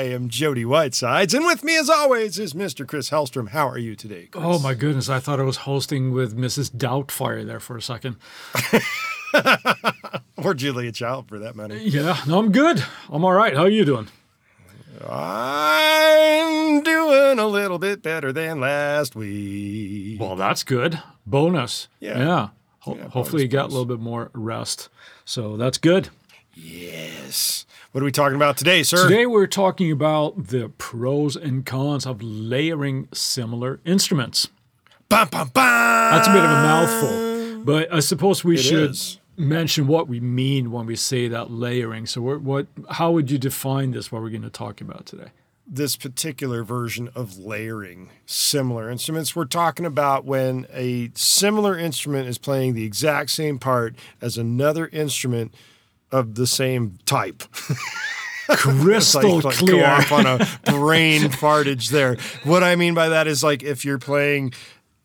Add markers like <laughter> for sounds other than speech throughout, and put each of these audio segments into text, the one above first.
I am Jody Whitesides, and with me, as always, is Mr. Chris Hellstrom. How are you today, Chris? Oh my goodness! I thought I was hosting with Mrs. Doubtfire there for a second. <laughs> or Julia Child, for that matter. Yeah, no, I'm good. I'm all right. How are you doing? I'm doing a little bit better than last week. Well, that's good. Bonus. Yeah. Yeah. Ho- Yeah, hopefully, you bonus, got a little bit more rest. So that's good. Yes. What are we talking about today, sir? Today, we're talking about the pros and cons of layering similar instruments. Bum, bum, bum. That's a bit of a mouthful, but I suppose we It should is. mention what we mean when we say that layering. So, what, what how would you define this? What we're going to talk about today? this particular version of layering similar instruments. We're talking about when a similar instrument is playing the exact same part as another instrument of the same type. <laughs> Crystal like, like go clear. off on a <laughs> brain fartage there. What I mean by that is like if you're playing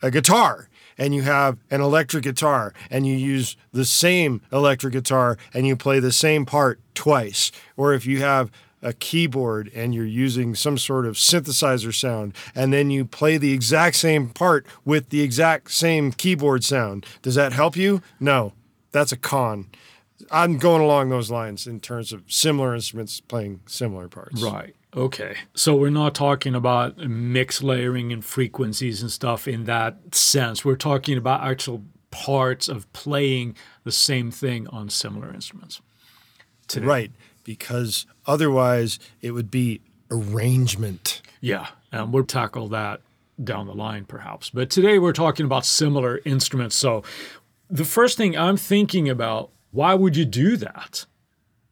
a guitar and you have an electric guitar and you use the same electric guitar and you play the same part twice, or if you have a keyboard and you're using some sort of synthesizer sound and then you play the exact same part with the exact same keyboard sound. Does that help you? No. That's a con. I'm going along those lines in terms of similar instruments playing similar parts. Right. Okay. So we're not talking about mix layering and frequencies and stuff in that sense. We're talking about actual parts of playing the same thing on similar instruments. Today. Right. Because otherwise it would be arrangement. Yeah. And we'll tackle that down the line perhaps. But today we're talking about similar instruments. So the first thing I'm thinking about, why would you do that?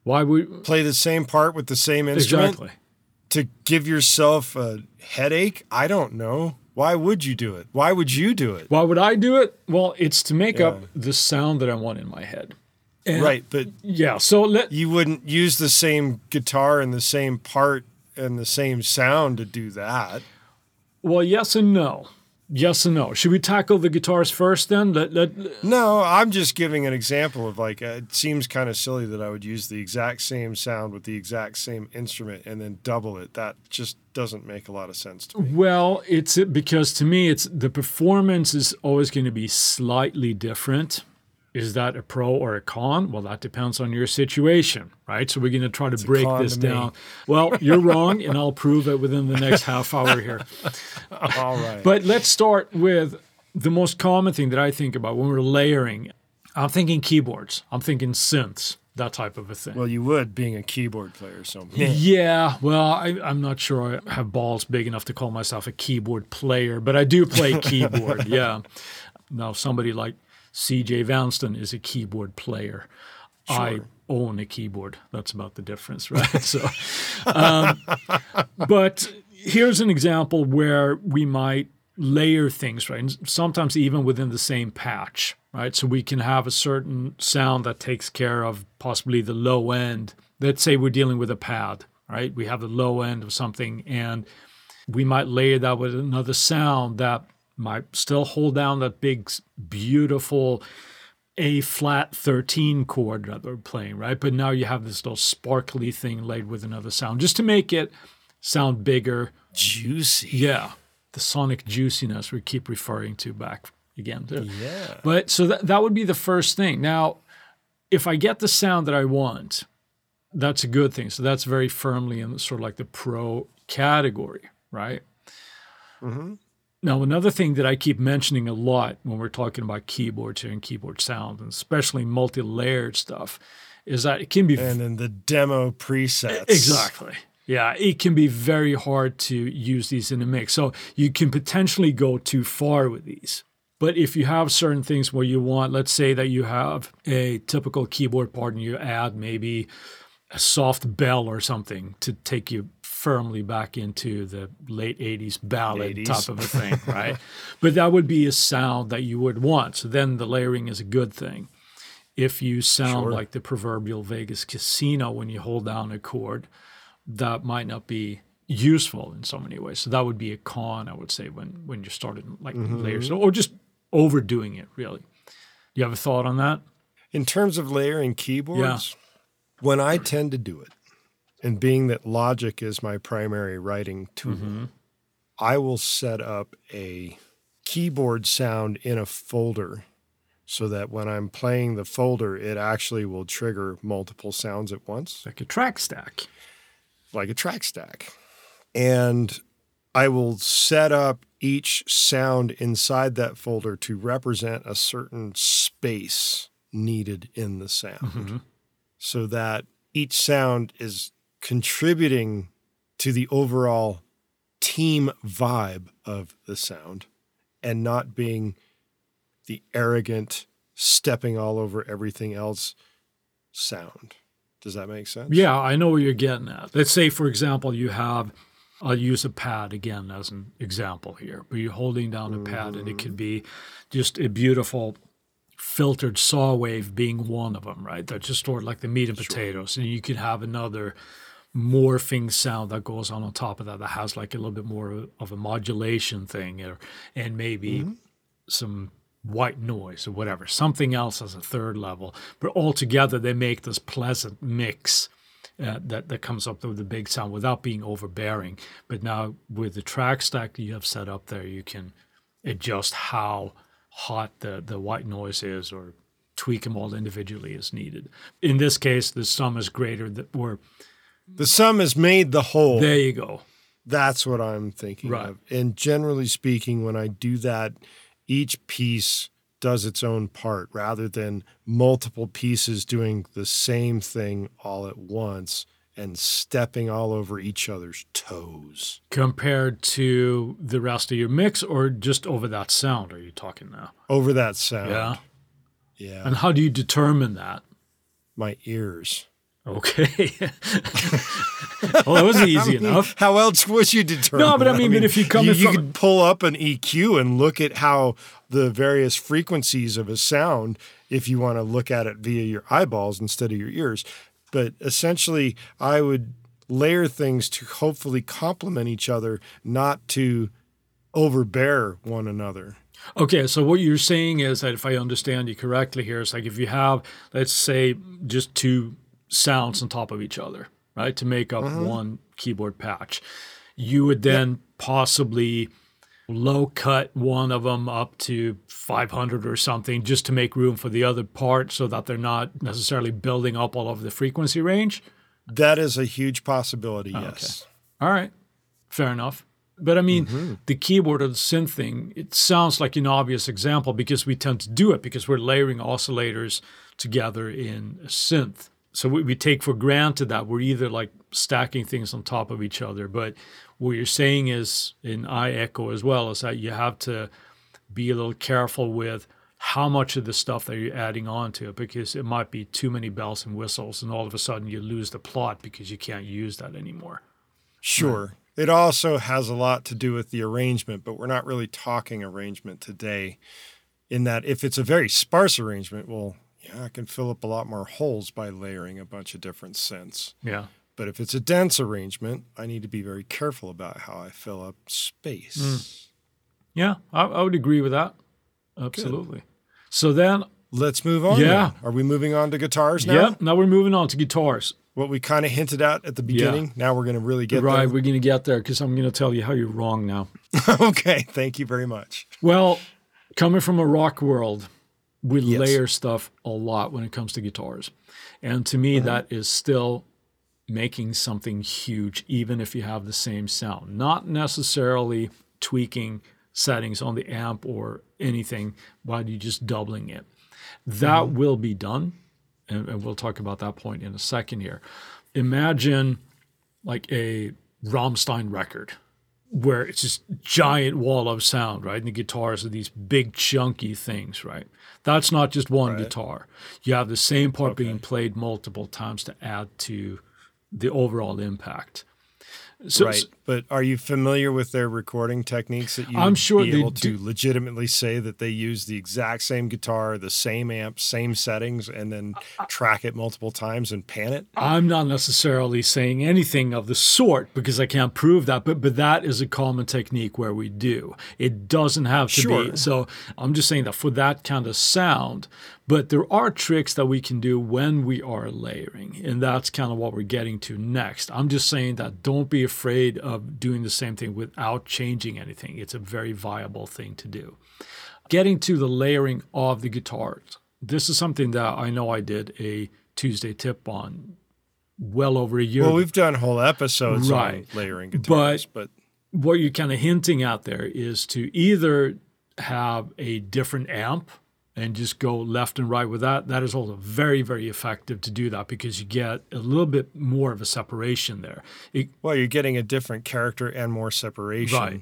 Why would Play the same part with the same instrument exactly? to give yourself a headache? I don't know. Why would you do it? Why would you do it? Why would I do it? Well, it's to make Yeah. up the sound that I want in my head. And- Right, but Yeah. So let you wouldn't use the same guitar and the same part and the same sound to do that. Well, yes and no. Yes and no. Should we tackle the guitars first then? Let, let, No, I'm just giving an example of like uh, it seems kind of silly that I would use the exact same sound with the exact same instrument and then double it. That just doesn't make a lot of sense to me. well, it's because to me, it's the performance is always going to be slightly different. Is that a pro or a con? Well, that depends on your situation, right? So we're going to try to break this to down. Well, you're wrong, and I'll prove it within the next half hour here. <laughs> All right. But let's start with the most common thing that I think about when we're layering. I'm thinking keyboards. I'm thinking synths, that type of a thing. well, you would being a keyboard player, so <laughs> Yeah, well, I, I'm not sure I have balls big enough to call myself a keyboard player, but I do play <laughs> keyboard. yeah. Now, somebody like CJ Vanston is a keyboard player. I own a keyboard. That's about the difference, <laughs> right? so, um, but here's an example where we might layer things, right? And sometimes even within the same patch, right? So we can have a certain sound that takes care of possibly the low end. Let's say we're dealing with a pad, right? We have the low end of something and we might layer that with another sound that might still hold down that big, beautiful A flat 13 chord that we're playing, right? But now you have this little sparkly thing laid with another sound just to make it sound bigger. juicy. Yeah. The sonic juiciness we keep referring to back again. too. Yeah. But so that, that would be the first thing. Now, if I get the sound that I want, that's a good thing. So that's very firmly in sort of like the pro category, right? Mm-hmm. Now, another thing that I keep mentioning a lot when we're talking about keyboards here and keyboard sound, and especially multi layered stuff, is that it can be And then the demo presets. Exactly. Yeah, it can be very hard to use these in a mix. So you can potentially go too far with these. But if you have certain things where you want, let's say that you have a typical keyboard part and you add maybe a soft bell or something to take you firmly back into the late 80s ballad 80s. type of a <laughs> thing, right? but that would be a sound that you would want. So then the layering is a good thing. If you sound Sure. like the proverbial Vegas casino when you hold down a chord, that might not be useful in so many ways. So that would be a con, I would say, when when you started like mm-hmm. layers or just overdoing it. Really, do you have a thought on that? In terms of layering keyboards, When I tend to do it, and being that Logic is my primary writing tool, Mm-hmm. I will set up a keyboard sound in a folder so that when I'm playing the folder, it actually will trigger multiple sounds at once, Like a track stack. like a track stack. And I will set up each sound inside that folder to represent a certain space needed in the sound so that each sound is contributing to the overall team vibe of the sound and not being the arrogant stepping all over everything else sound. Does that make sense? Yeah, I know where you're getting at. Let's say, for example, you have, I'll use a pad again as an example here, but you're holding down a pad and it could be just a beautiful filtered saw wave being one of them, right? That's just stored like the meat and potatoes. And you could have another morphing sound that goes on on top of that that has like a little bit more of a modulation thing or, and maybe some white noise or whatever, something else as a third level. But altogether, they make this pleasant mix uh, that, that comes up with the big sound without being overbearing. But now with the track stack that you have set up there, you can adjust how hot the, the white noise is or tweak them all individually as needed. In this case, the sum is greater that or The sum has made the whole. there you go. That's what I'm thinking Right. of. And generally speaking, when I do that, each piece does its own part rather than multiple pieces doing the same thing all at once and stepping all over each other's toes. Compared to the rest of your mix or just over that sound, are you talking now? Over that sound. Yeah. Yeah. And how do you determine that? My ears. Okay. <laughs> well, that was <laughs> easy enough. How else would you determine? No, but I mean, but if you come you, in you from- could pull up an EQ and look at how the various frequencies of a sound, if you want to look at it via your eyeballs instead of your ears. But essentially, I would layer things to hopefully complement each other, not to overbear one another. Okay, so what you're saying is that if I understand you correctly here, it's like if you have, let's say, just two sounds on top of each other, right, to make up uh-huh. one keyboard patch, you would then possibly low cut one of them up to 500 or something just to make room for the other part so that they're not necessarily building up all over the frequency range. That is a huge possibility, oh, yes. All right, fair enough. But I mean, mm-hmm. the keyboard or the synth thing, it sounds like an obvious example because we tend to do it because we're layering oscillators together in a synth. So we, we take for granted that we're either like stacking things on top of each other. But what you're saying is in I echo as well is that you have to be a little careful with how much of the stuff that you're adding on to it because it might be too many bells and whistles and all of a sudden you lose the plot because you can't use that anymore. Sure. It also has a lot to do with the arrangement, but we're not really talking arrangement today. In that, if it's a very sparse arrangement, well, I can fill up a lot more holes by layering a bunch of different synths. Yeah. But if it's a dense arrangement, I need to be very careful about how I fill up space. Mm. Yeah, I, I would agree with that. Absolutely. So then, Let's move on. Yeah. then. Are we moving on to guitars now? yeah, now we're moving on to guitars. What we kind of hinted at at the beginning. yeah. Now we're going to really get right, we're going to get there because I'm going to tell you how you're wrong now. <laughs> okay. Thank you very much. Well, coming from a rock world, we Yes. layer stuff a lot when it comes to guitars. And to me, uh-huh. that is still making something huge, even if you have the same sound. Not necessarily tweaking settings on the amp or anything, but you just doubling it. That uh-huh. will be done. And, and we'll talk about that point in a second here. Imagine like a Rammstein record where it's this giant wall of sound, right? And the guitars are these big chunky things, right? That's not just one guitar. You have the same part being played multiple times to add to the overall impact. So, right. But are you familiar with their recording techniques that you I'm sure be they able do- to legitimately say that they use the exact same guitar, the same amp, same settings, and then uh, uh, track it multiple times and pan it? Uh, I'm not necessarily saying anything of the sort because I can't prove that, but but that is a common technique where we do. It doesn't have to Sure. be. So I'm just saying that for that kind of sound, but there are tricks that we can do when we are layering, and that's kind of what we're getting to next. I'm just saying that don't be afraid of doing the same thing without changing anything. It's a very viable thing to do. Getting to the layering of the guitars. This is something that I know I did a Tuesday tip on well over a year Well, we've done whole episodes Right. on layering guitars, but, what you're kind of hinting at there is to either have a different amp and just go left and right with that. That is also very, very effective to do that because you get a little bit more of a separation there. It, well, you're getting a different character and more separation, Right.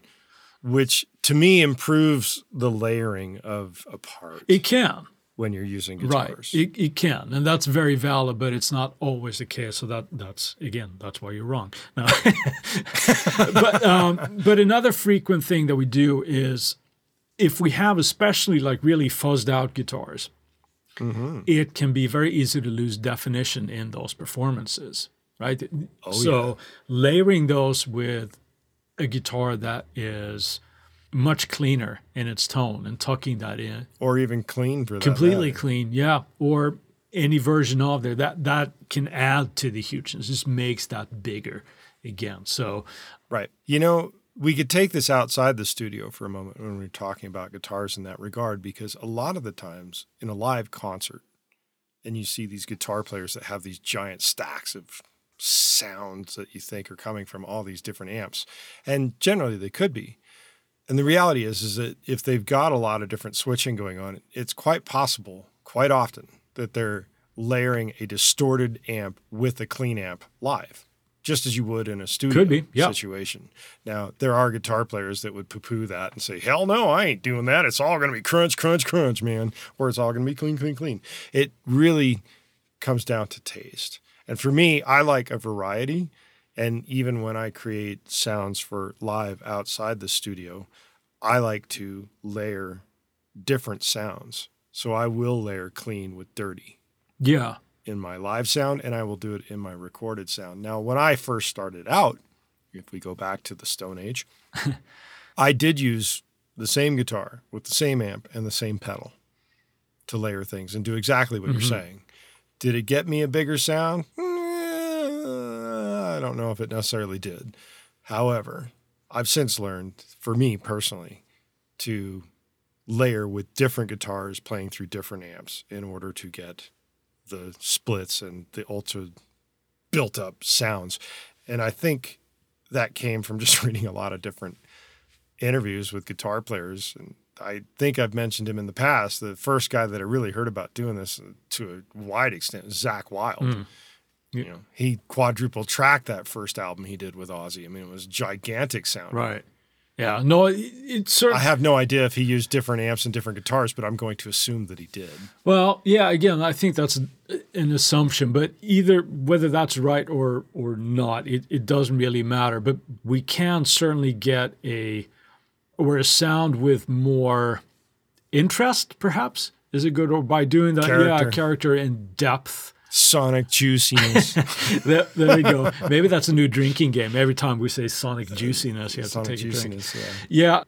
which to me improves the layering of a part it can. when you're using Right, it, it can, and that's very valid, but it's not always the case. So that that's again, that's why you're wrong. No. <laughs> but um, but another frequent thing that we do is if we have especially like really fuzzed out guitars, mm-hmm. it can be very easy to lose definition in those performances, right? Oh, so layering those with a guitar that is much cleaner in its tone and tucking that in or even clean for that completely matter. clean yeah or any version of there that that can add to the hugeness just makes that bigger again so Right. You know, we could take this outside the studio for a moment when we're talking about guitars in that regard, because a lot of the times in a live concert, and you see these guitar players that have these giant stacks of sounds that you think are coming from all these different amps, and generally they could be. And the reality is, is that if they've got a lot of different switching going on, it's quite possible, quite often, that they're layering a distorted amp with a clean amp live, just as you would in a studio be, yeah. situation. Now, there are guitar players that would poo poo that and say, hell no, I ain't doing that. It's all going to be crunch, crunch, crunch, man, or it's all going to be clean, clean, clean. It really comes down to taste. And for me, I like a variety. And even when I create sounds for live outside the studio, I like to layer different sounds. So I will layer clean with dirty yeah in my live sound and I will do it in my recorded sound. Now, when I first started out, if we go back to the Stone Age, <laughs> I did use the same guitar with the same amp and the same pedal to layer things and do exactly what you're mm-hmm. saying. Did it get me a bigger sound? I don't know if it necessarily did. However, I've since learned, for me personally, to layer with different guitars playing through different amps in order to get the splits and the ultra built up sounds. And I think that came from <laughs> just reading a lot of different interviews with guitar players. And I think I've mentioned him in the past. The first guy that I really heard about doing this uh, to a wide extent was Zakk Wylde. Hmm. You know, he quadruple tracked that first album he did with Ozzy. I mean, it was gigantic sound. right yeah no it, it I have no idea if he used different amps and different guitars, but I'm going to assume that he did. well yeah again i think that's an assumption but either whether that's right or or not it, it doesn't really matter but we can certainly get a or a sound with more interest perhaps is it good or by doing that yeah Character. character and depth Sonic juiciness. <laughs> there, there we go. Maybe that's a new drinking game. Every time we say sonic uh, juiciness, you have Sonic to take a drink. yeah. Yeah,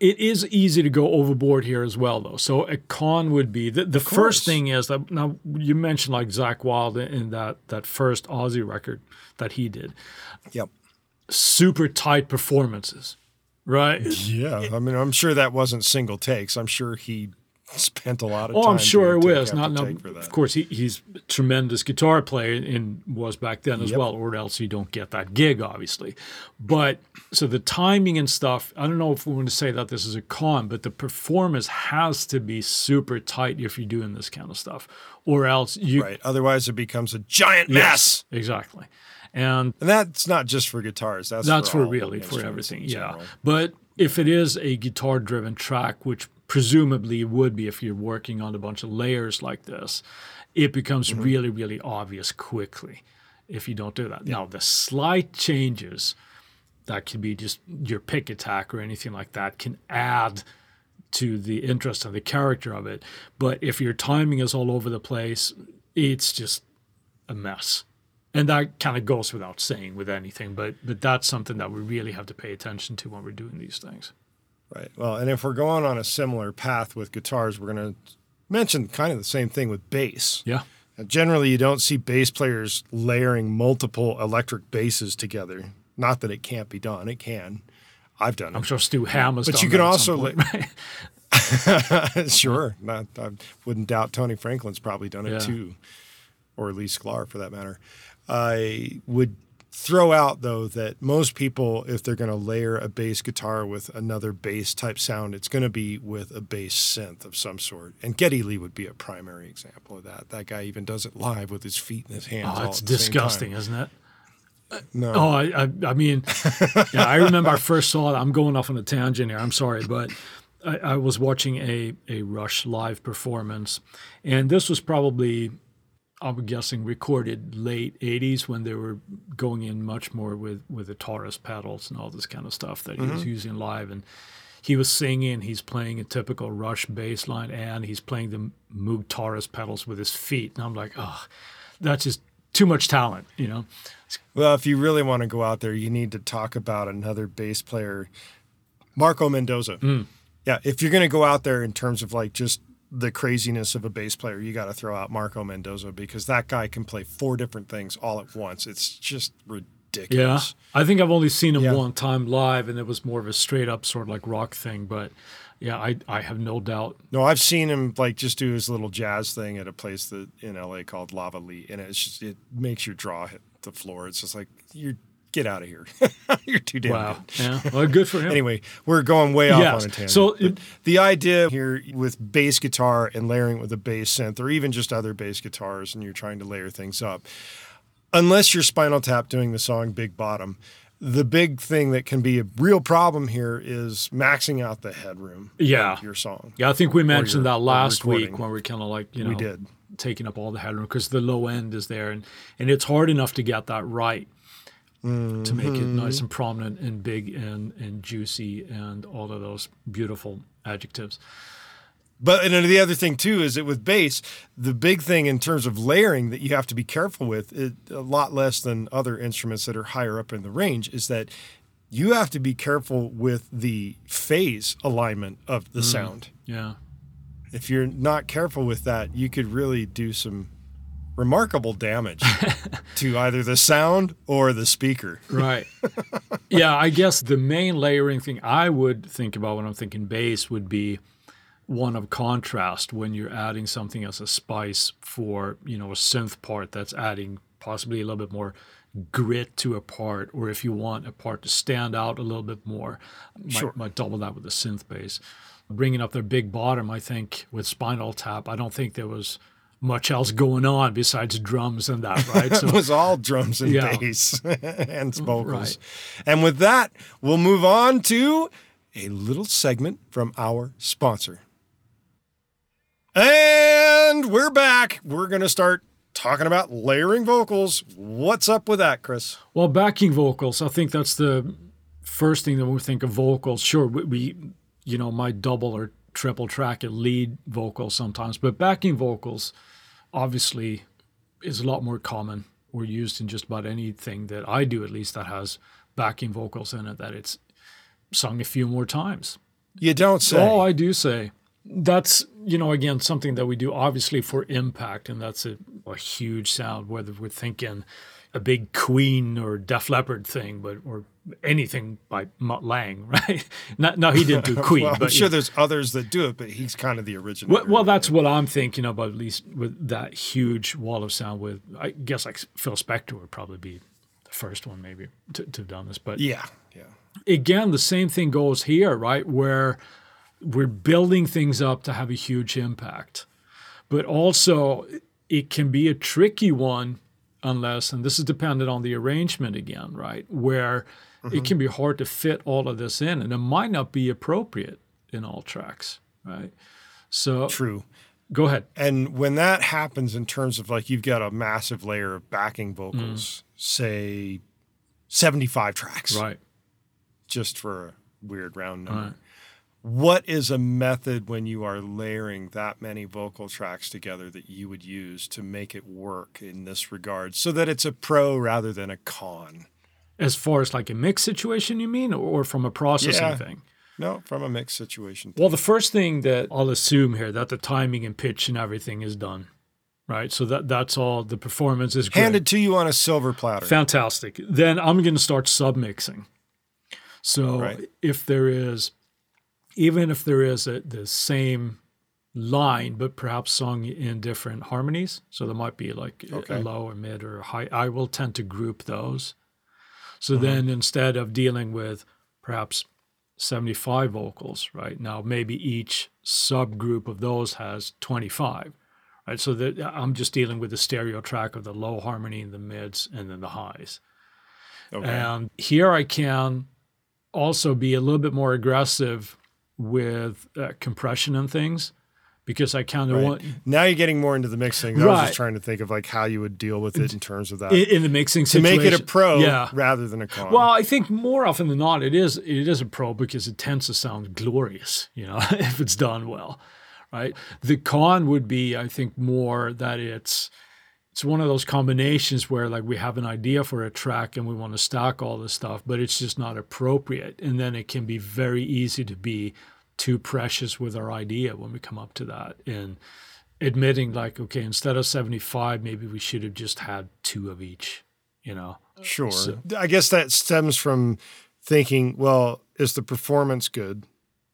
it is easy to go overboard here as well, though. So a con would be the, the first thing is that now you mentioned like Zakk Wylde in that that first Ozzy record that he did, Yep. super tight performances, right? Yeah, I mean, I'm sure that wasn't single takes. I'm sure he <laughs> spent a lot of Oh, time. I'm sure it was. Not, after not take for that. of course he, he's a tremendous guitar player and was back then as Yep. well, or else you don't get that gig, obviously. But so the timing and stuff, I don't know if we want to say that this is a con, but the performance has to be super tight if you're doing this kind of stuff, or else you Right. Otherwise, it becomes a giant mess. exactly. And And that's not just for guitars. That's that's for all really for everything yeah but if it is a guitar driven track which presumably it would be if you're working on a bunch of layers like this it becomes Mm-hmm. really really obvious quickly if you don't do that now the slight changes that could be just your pick attack or anything like that can add to the interest and the character of it. But if your timing is all over the place, it's just a mess. And that kind of goes without saying with anything, but but that's something that we really have to pay attention to when we're doing these things. Right. Well, and if we're going on a similar path with guitars, we're going to mention kind of the same thing with bass. Yeah. Generally, you don't see bass players layering multiple electric basses together. Not that it can't be done; it can. I've done it. I'm sure Stu Hamm has But done you can also point, right? <laughs> sure. Not, I wouldn't doubt Tony Franklin's probably done it Yeah. too, or Lee Sklar for that matter. I would throw out though that most people, if they're going to layer a bass guitar with another bass type sound, it's going to be with a bass synth of some sort. And Geddy Lee would be a primary example of that. That guy even does it live with his feet in his hands. Oh, it's at the same time. disgusting, isn't it? No. Oh, I, I, I mean, yeah, I remember I first saw it. I'm going off on a tangent here. I'm sorry, but I, I was watching a a Rush live performance, and this was probably, I'm guessing, recorded late '80s when they were going in much more with with the Taurus pedals and all this kind of stuff that he was using live, and he was singing. He's playing a typical Rush bass line, and he's playing the Moog Taurus pedals with his feet, and I'm like, oh, that's just too much talent, you know. Well, if you really want to go out there, you need to talk about another bass player, Marco Mendoza. Mm. Yeah, if you're going to go out there in terms of like just the craziness of a bass player, you got to throw out Marco Mendoza because that guy can play four different things all at once. It's just ridiculous. Yeah. I think I've only seen him Yeah. one time live, and it was more of a straight up sort of like rock thing. But yeah, I I have no doubt. No, I've seen him like just do his little jazz thing at a place that in LA called Lava Lee, and it's just it makes your jaw hit the floor. It's just like you get out of here. <laughs> you're too damn Wow. good. Yeah. Well, good for him. <laughs> Anyway, we're going way off Yes. on a tangent. So it- the idea here with bass guitar and layering with a bass synth, or even just other bass guitars, and you're trying to layer things up, unless you're Spinal Tap doing the song Big Bottom, the big thing that can be a real problem here is maxing out the headroom Yeah. of your song. Yeah, I think we mentioned your- that last week when we kind of like you know We did. taking up all the headroom because the low end is there, and and it's hard enough to get that right. To make it Mm-hmm. nice and prominent and big and, and juicy and all of those beautiful adjectives. But and the other thing too is that with bass, the big thing in terms of layering that you have to be careful with, it, a lot less than other instruments that are higher up in the range, is that you have to be careful with the phase alignment of the sound. Yeah. If you're not careful with that, you could really do some remarkable damage <laughs> to either the sound or the speaker. Right. <laughs> yeah, I guess the main layering thing I would think about when I'm thinking bass would be one of contrast when you're adding something as a spice for, you know, a synth part that's adding possibly a little bit more grit to a part, or if you want a part to stand out a little bit more, might, Sure. might double that with a synth bass. Bringing up their big bottom, I think with Spinal Tap, I don't think there was much else going on besides drums and that, <laughs> right? So, it was all drums and Yeah. bass <laughs> and vocals. Right. And with that, we'll move on to a little segment from our sponsor. And we're back. We're going to start talking about layering vocals. What's up with that, Chris? Well, backing vocals, I think that's the first thing that we think of vocals. Sure, we, we you know, might double or triple track a lead vocal sometimes, but backing vocals obviously is a lot more common or used in just about anything that I do, at least that has backing vocals in it, that it's sung a few more times. You don't say. Oh, I do say. That's, you know, again, something that we do obviously for impact, and that's a, a huge sound, whether we're thinking a big Queen or Def Leppard thing, but or anything by Mutt Lange, <laughs> right? Not, no, he didn't do <laughs> Queen, well, I'm but sure there's others that do it, but he's kind of the original. well, well, that's what I'm thinking about, at least with that huge wall of sound. With I guess like Phil Spector would probably be the first one, maybe to, to have done this, but yeah, yeah. again, the same thing goes here, right? Where we're building things up to have a huge impact. But also, it can be a tricky one unless, and this is dependent on the arrangement again, right? Where it mm-hmm. can be hard to fit all of this in, and it might not be appropriate in all tracks, right? So True. go ahead. And when that happens in terms of like you've got a massive layer of backing vocals, mm. say 75 tracks. Right. just for a weird round number. What is a method when you are layering that many vocal tracks together that you would use to make it work in this regard so that it's a pro rather than a con? As far as like a mix situation, you mean, or from a processing Yeah. thing? No, from a mixed situation. Well, the first thing that I'll assume here that the timing and pitch and everything is done, right? So that that's all. The performance is great. Handed to you on a silver platter. Fantastic. Then I'm going to start submixing. So Right. if there is, even if there is a, the same line, but perhaps sung in different harmonies, so there might be like a- Okay. a low or mid or high, I will tend to group those. So Uh-huh. then instead of dealing with perhaps 75 vocals, right now maybe each subgroup of those has 25 right? So that I'm just dealing with the stereo track of the low harmony, and the mids, and then the highs. Okay. And here I can also be a little bit more aggressive with uh, compression and things because I kind of Right. want now you're getting more into the mixing. I was just trying to think of like how you would deal with it in terms of that. in, in the mixing to situation make it a pro Yeah. rather than a con. Well, I think more often than not, it is it is a pro because it tends to sound glorious, you know, <laughs> if it's done well, right? The con would be, I think, more that it's it's one of those combinations where like we have an idea for a track and we want to stack all this stuff, but it's just not appropriate, and then it can be very easy to be too precious with our idea when we come up to that and admitting like okay instead of 75 maybe we should have just had two of each you know Sure. So- I guess that stems from thinking, well, is the performance good?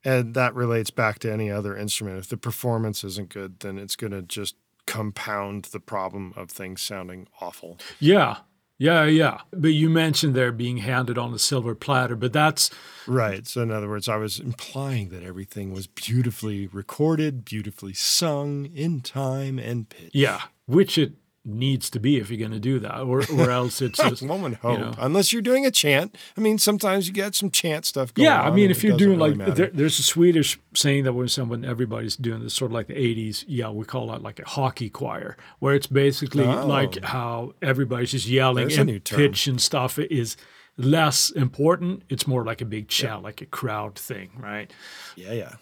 And that relates back to any other instrument. If the performance isn't good, then it's going to just compound the problem of things sounding awful. Yeah, yeah, yeah. But you mentioned they're being handed on a silver platter, but that's Right. So, in other words, I was implying that everything was beautifully recorded, beautifully sung in time and pitch. yeah, which it needs to be if you're going to do that, or or else it's <laughs> just One would hope, know. unless you're doing a chant. I mean, sometimes you get some chant stuff going yeah. I mean, if you're doing really like there, there's a Swedish saying that when someone everybody's doing this sort of like the 80s, yeah, we call that like a hockey choir, where it's basically Oh. like how everybody's just yelling There's and pitch and stuff is less important. It's more like a big chant, like a crowd thing, right? yeah, yeah.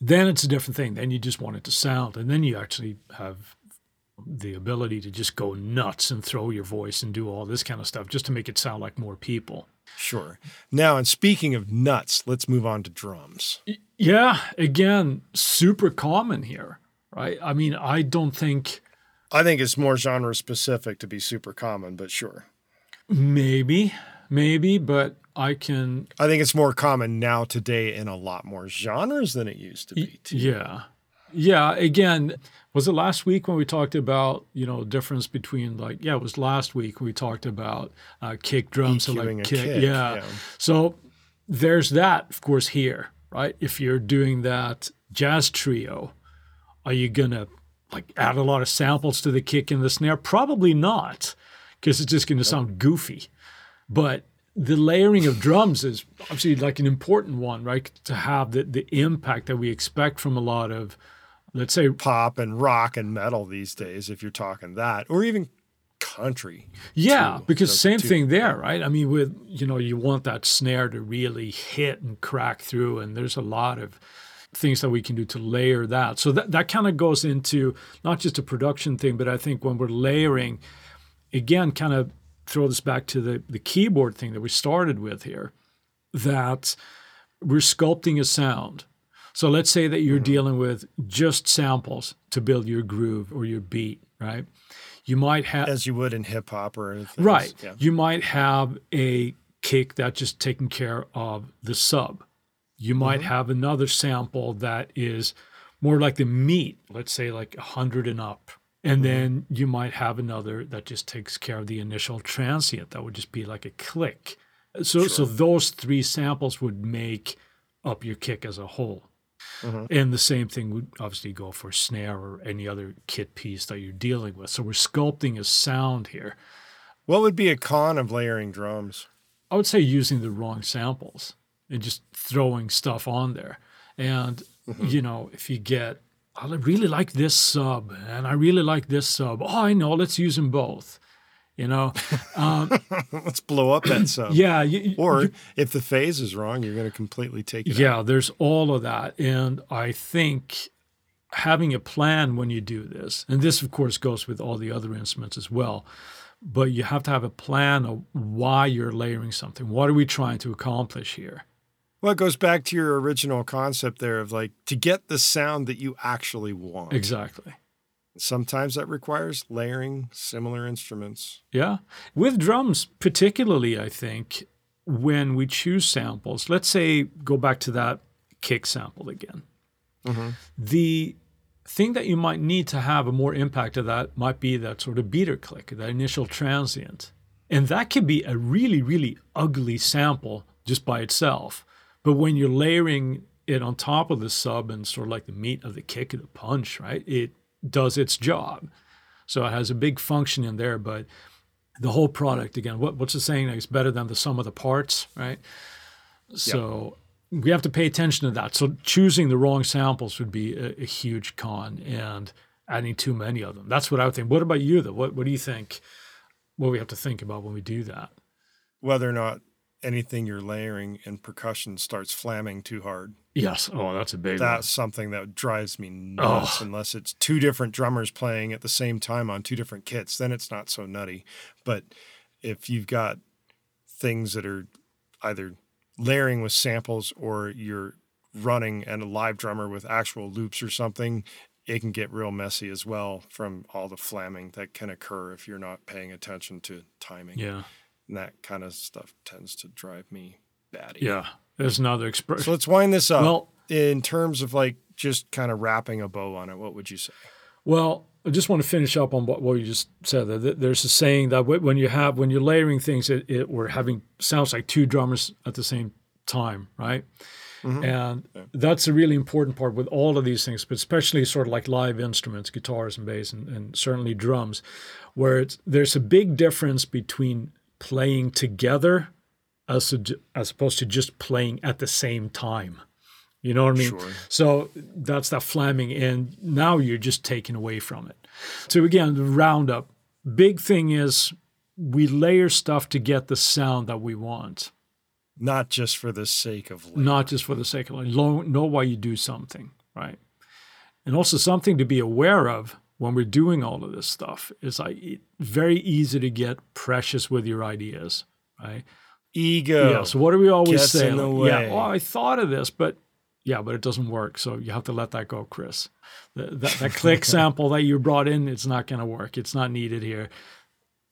then it's a different thing. Then you just want it to sound, and then you actually have the ability to just go nuts and throw your voice and do all this kind of stuff just to make it sound like more people. Sure. Now, and speaking of nuts, let's move on to drums. Yeah, again, super common here, right? I mean, I don't think I think it's more genre specific to be super common, but sure. maybe, maybe, but I can, I think it's more common now today in a lot more genres than it used to be. Too. yeah. Yeah, again, was it last week when we talked about, you know, difference between like, yeah, it was last week we talked about uh, kick drums and EQing like a kick. kick, yeah. yeah. So there's that, of course, here, right? If you're doing that jazz trio, are you going to like add a lot of samples to the kick and the snare? Probably not, because it's just going to sound goofy. But the layering of drums is obviously like an important one, right? To have the, the impact that we expect from a lot of, let's say, Pop and rock and metal these days, if you're talking that, or even country. Yeah, too. because same thing there, right? I mean, with you know, you want that snare to really hit and crack through, and there's a lot of things that we can do to layer that. So that that kind of goes into not just a production thing, but I think when we're layering, again, kind of throw this back to the the keyboard thing that we started with here, that we're sculpting a sound. So let's say that you're dealing with just samples to build your groove or your beat, right? You might have As you would in hip hop or anything. Right. Yeah. You might have a kick that's just taking care of the sub. You might mm-hmm. have another sample that is more like the meat, let's say like 100 and up. And mm-hmm. then you might have another that just takes care of the initial transient. That would just be like a click. So, so those three samples would make up your kick as a whole. Mm-hmm. And the same thing would obviously go for snare or any other kit piece that you're dealing with. So we're sculpting a sound here. What would be a con of layering drums? I would say using the wrong samples and just throwing stuff on there. And, mm-hmm. you know, if you get, I really like this sub and I really like this sub. Oh, I know, let's use them both. You know, um, <laughs> Let's blow up that <clears throat> sub. yeah, you, Or if the phase is wrong, you're going to completely take it out. yeah, there's all of that, and I think having a plan when you do this, and this of course goes with all the other instruments as well, but you have to have a plan of why you're layering something. What are we trying to accomplish here? Well, it goes back to your original concept there of like to get the sound that you actually want. Exactly. Sometimes that requires layering similar instruments. Yeah. With drums, particularly, I think, when we choose samples, let's say go back to that kick sample again. Mm-hmm. The thing that you might need to have a more impact of that might be that sort of beater click, that initial transient. And that can be a really, really ugly sample just by itself. But when you're layering it on top of the sub and sort of like the meat of the kick of the punch, right? It does its job. So it has a big function in there, but the whole product again, what, what's the saying? It's better than the sum of the parts, right? So we have to pay attention to that. So choosing the wrong samples would be a, a huge con, and adding too many of them. That's what I would think. What about you, though? What What do you think? What we have to think about when we do that? Whether or not anything you're layering in percussion starts flamming too hard. Yes. Oh, that's a big That's something that drives me nuts unless it's two different drummers playing at the same time on two different kits. Then it's not so nutty. But if you've got things that are either layering with samples or you're running and a live drummer with actual loops or something, it can get real messy as well from all the flamming that can occur if you're not paying attention to timing. Yeah. And that kind of stuff tends to drive me batty. Yeah. There's another expression. So let's wind this up. Well- in terms of like just kind of wrapping a bow on it, what would you say? Well, I just want to finish up on what, what you just said. That there's a saying that when you have when you're layering things, it, it we're having sounds like two drummers at the same time, right? Mm-hmm. And that's a really important part with all of these things, but especially sort of like live instruments, guitars and bass, and, and certainly drums, where it's, there's a big difference between playing together as, a, as opposed to just playing at the same time. You know what I mean? Sure. So that's that flamming, and now you're just taken away from it. So again, the roundup. Big thing is we layer stuff to get the sound that we want, Not just for the sake of labor. not just for the sake of like know why you do something, right? And also something to be aware of when we're doing all of this stuff is like very easy to get precious with your ideas, right? ego. Yeah. So what do we always say? Like. Yeah. Oh, I thought of this, but yeah, but it doesn't work. So you have to let that go, Chris. The, that, that click <laughs> sample that you brought in, it's not going to work. It's not needed here.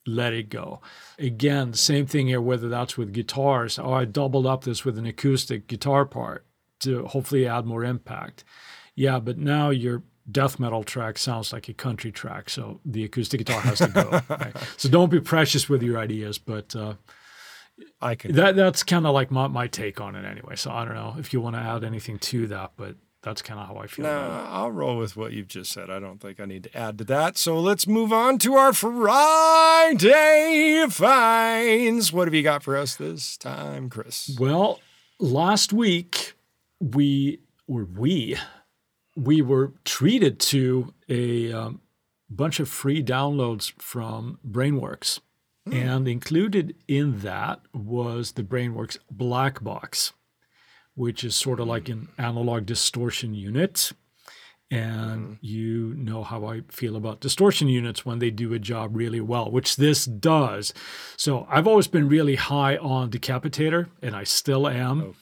Let it go. Again, same thing here, whether that's with guitars. Oh, I doubled up this with an acoustic guitar part to hopefully add more impact. Yeah, but now your death metal track sounds like a country track. So the acoustic guitar has to go. <laughs> right? So don't be precious with your ideas, but uh, I can. that that's kind of like my, my take on it anyway. So I don't know if you want to add anything to that, but that's kind of how I feel. No. I'll roll with what you've just said. I don't think I need to add to that. So let's move on to our Friday finds. What have you got for us this time, Chris? Well, last week we or we we were treated to a um, bunch of free downloads from Brainworx, hmm. and included in that was the Brainworx Black Box, which is sort of hmm. like an analog distortion unit. And hmm. you know how I feel about distortion units when they do a job really well, which this does. So I've always been really high on Decapitator, and I still am. Oh.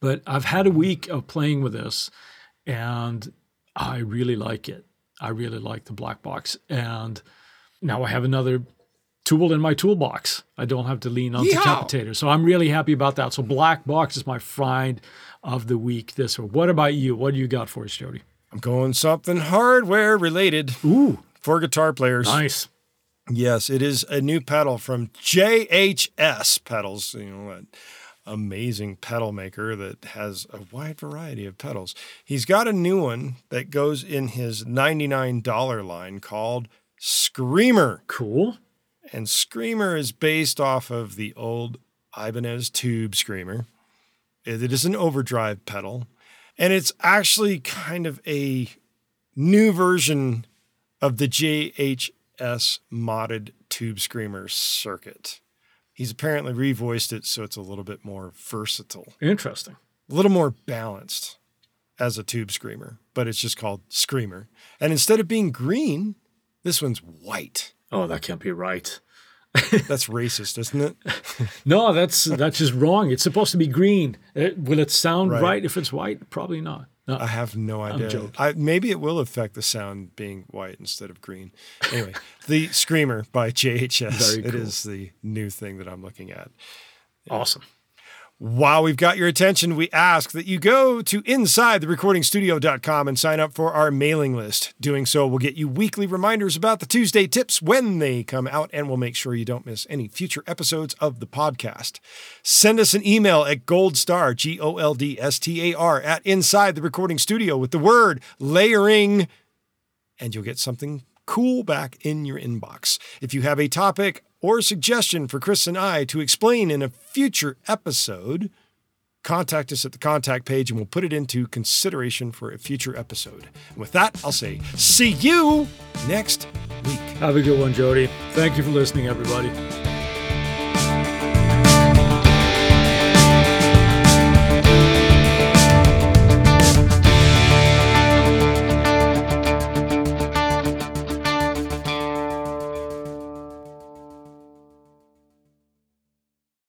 But I've had a week of playing with this, and I really like it. I really like the black box. And now I have another tool in my toolbox. I don't have to lean on Yeehaw! Decapitator. So I'm really happy about that. So black box is my find of the week this week. What about you? What do you got for us, Jody? I'm going something hardware related Ooh, for guitar players. nice. Yes, it is a new pedal from JHS Pedals. You know, an amazing pedal maker that has a wide variety of pedals. He's got a new one that goes in his $99 line called Screamer. Cool. And Screamer is based off of the old Ibanez Tube Screamer. It it is an overdrive pedal, and it's actually kind of a new version of the JHS modded Tube Screamer Circuit. He's apparently revoiced it so it's a little bit more versatile, Interesting. a little more balanced as a Tube Screamer, but it's just called Screamer. And instead of being green, this one's white. Oh, that can't be right. <laughs> That's racist, isn't it? <laughs> No, that's that's just wrong. It's supposed to be green. Uh, will it sound Right. right. if it's white? Probably not. No. I have no idea. I, maybe it will affect the sound being white instead of green. Anyway, <laughs> the Screamer by JHS. Cool. is the new thing that I'm looking at. Awesome. While we've got your attention, we ask that you go to InsideTheRecordingStudio.com and sign up for our mailing list. Doing so will get you weekly reminders about the Tuesday tips when they come out, and will make sure you don't miss any future episodes of the podcast. Send us an email at goldstar, G O L D S T A R, at Inside the Recording Studio with the word layering, and you'll get something cool back in your inbox. If you have a topic or a suggestion for Chris and I to explain in a future episode, contact us at the contact page and we'll put it into consideration for a future episode. And with that, I'll say, see you next week. Have a good one, Jody. Thank you for listening, everybody.